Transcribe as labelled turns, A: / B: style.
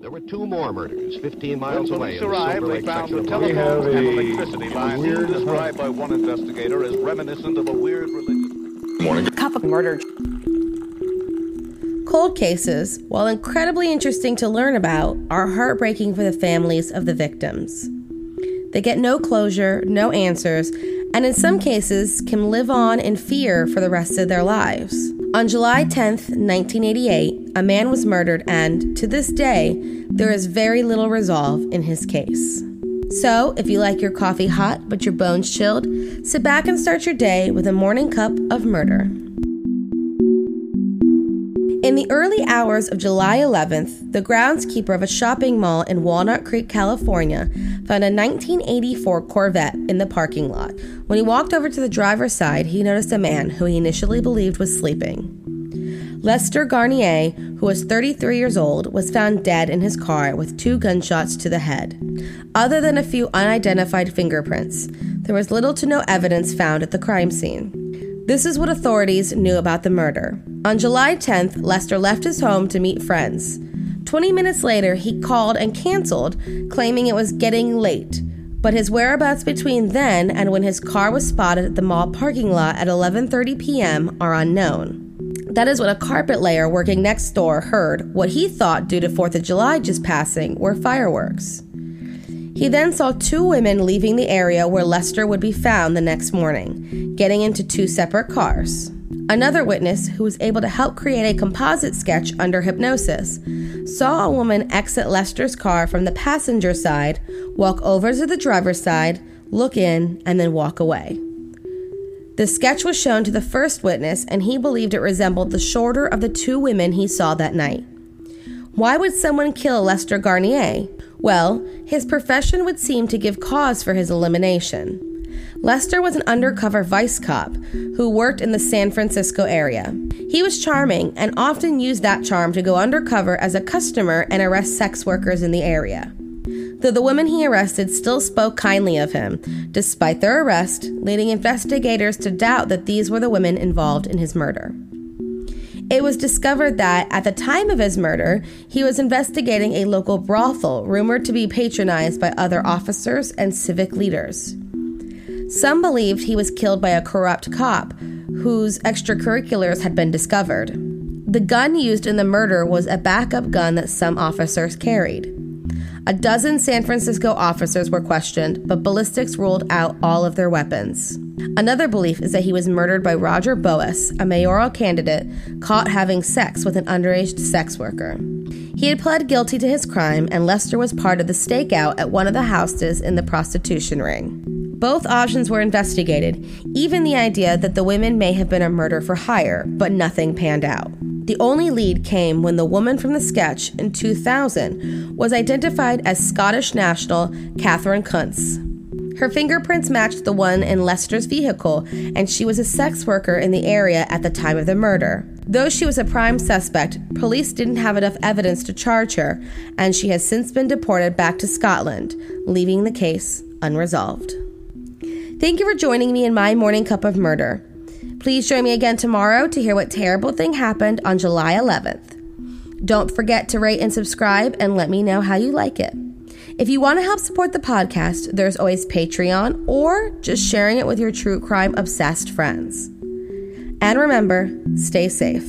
A: There were two more murders 15 miles
B: when
A: away.
B: police
A: in the
B: arrived,
A: Silver
B: they found the
A: of Los
B: telephones and
A: Angeles.
B: electricity lines described by one investigator as reminiscent of a weird religion.
C: Cup of murder.
D: Cold cases, while incredibly interesting to learn about, are heartbreaking for the families of the victims. They get no closure, no answers, and in some cases can live on in fear for the rest of their lives. On July 10th, 1988, a man was murdered, and to this day, there is very little resolve in his case. So, if you like your coffee hot but your bones chilled, sit back and start your day with a morning cup of murder. In the early hours of July 11th, the groundskeeper of a shopping mall in Walnut Creek, California, found a 1984 Corvette in the parking lot. When he walked over to the driver's side, he noticed a man who he initially believed was sleeping. Lester Garnier, who was 33 years old, was found dead in his car with two gunshots to the head. Other than a few unidentified fingerprints, there was little to no evidence found at the crime scene. This is what authorities knew about the murder. On July 10th, Lester left his home to meet friends. 20 minutes later, he called and canceled, claiming it was getting late. But his whereabouts between then and when his car was spotted at the mall parking lot at 11:30 p.m. are unknown. That is when a carpet layer working next door heard what he thought due to 4th of July just passing were fireworks. He then saw two women leaving the area where Lester would be found the next morning, getting into two separate cars. Another witness, who was able to help create a composite sketch under hypnosis, saw a woman exit Lester's car from the passenger side, walk over to the driver's side, look in, and then walk away. The sketch was shown to the first witness, and he believed it resembled the shorter of the two women he saw that night. Why would someone kill Lester Garnier? Well, his profession would seem to give cause for his elimination. Lester was an undercover vice cop who worked in the San Francisco area. He was charming and often used that charm to go undercover as a customer and arrest sex workers in the area. Though the women he arrested still spoke kindly of him, despite their arrest, leading investigators to doubt that these were the women involved in his murder. It was discovered that at the time of his murder, he was investigating a local brothel rumored to be patronized by other officers and civic leaders. Some believed he was killed by a corrupt cop whose extracurriculars had been discovered. The gun used in the murder was a backup gun that some officers carried. A dozen San Francisco officers were questioned, but ballistics ruled out all of their weapons. Another belief is that he was murdered by Roger Boas, a mayoral candidate caught having sex with an underage sex worker. He had pled guilty to his crime, and Lester was part of the stakeout at one of the houses in the prostitution ring. Both options were investigated, even the idea that the women may have been a murder for hire, but nothing panned out. The only lead came when the woman from the sketch in 2000 was identified as Scottish national Catherine Kuntz. Her fingerprints matched the one in Lester's vehicle, and she was a sex worker in the area at the time of the murder. Though she was a prime suspect, police didn't have enough evidence to charge her, and she has since been deported back to Scotland, leaving the case unresolved. Thank you for joining me in my morning cup of murder. Please join me again tomorrow to hear what terrible thing happened on July 11th. Don't forget to rate and subscribe and let me know how you like it. If you want to help support the podcast, there's always Patreon or just sharing it with your true crime obsessed friends. And remember, stay safe.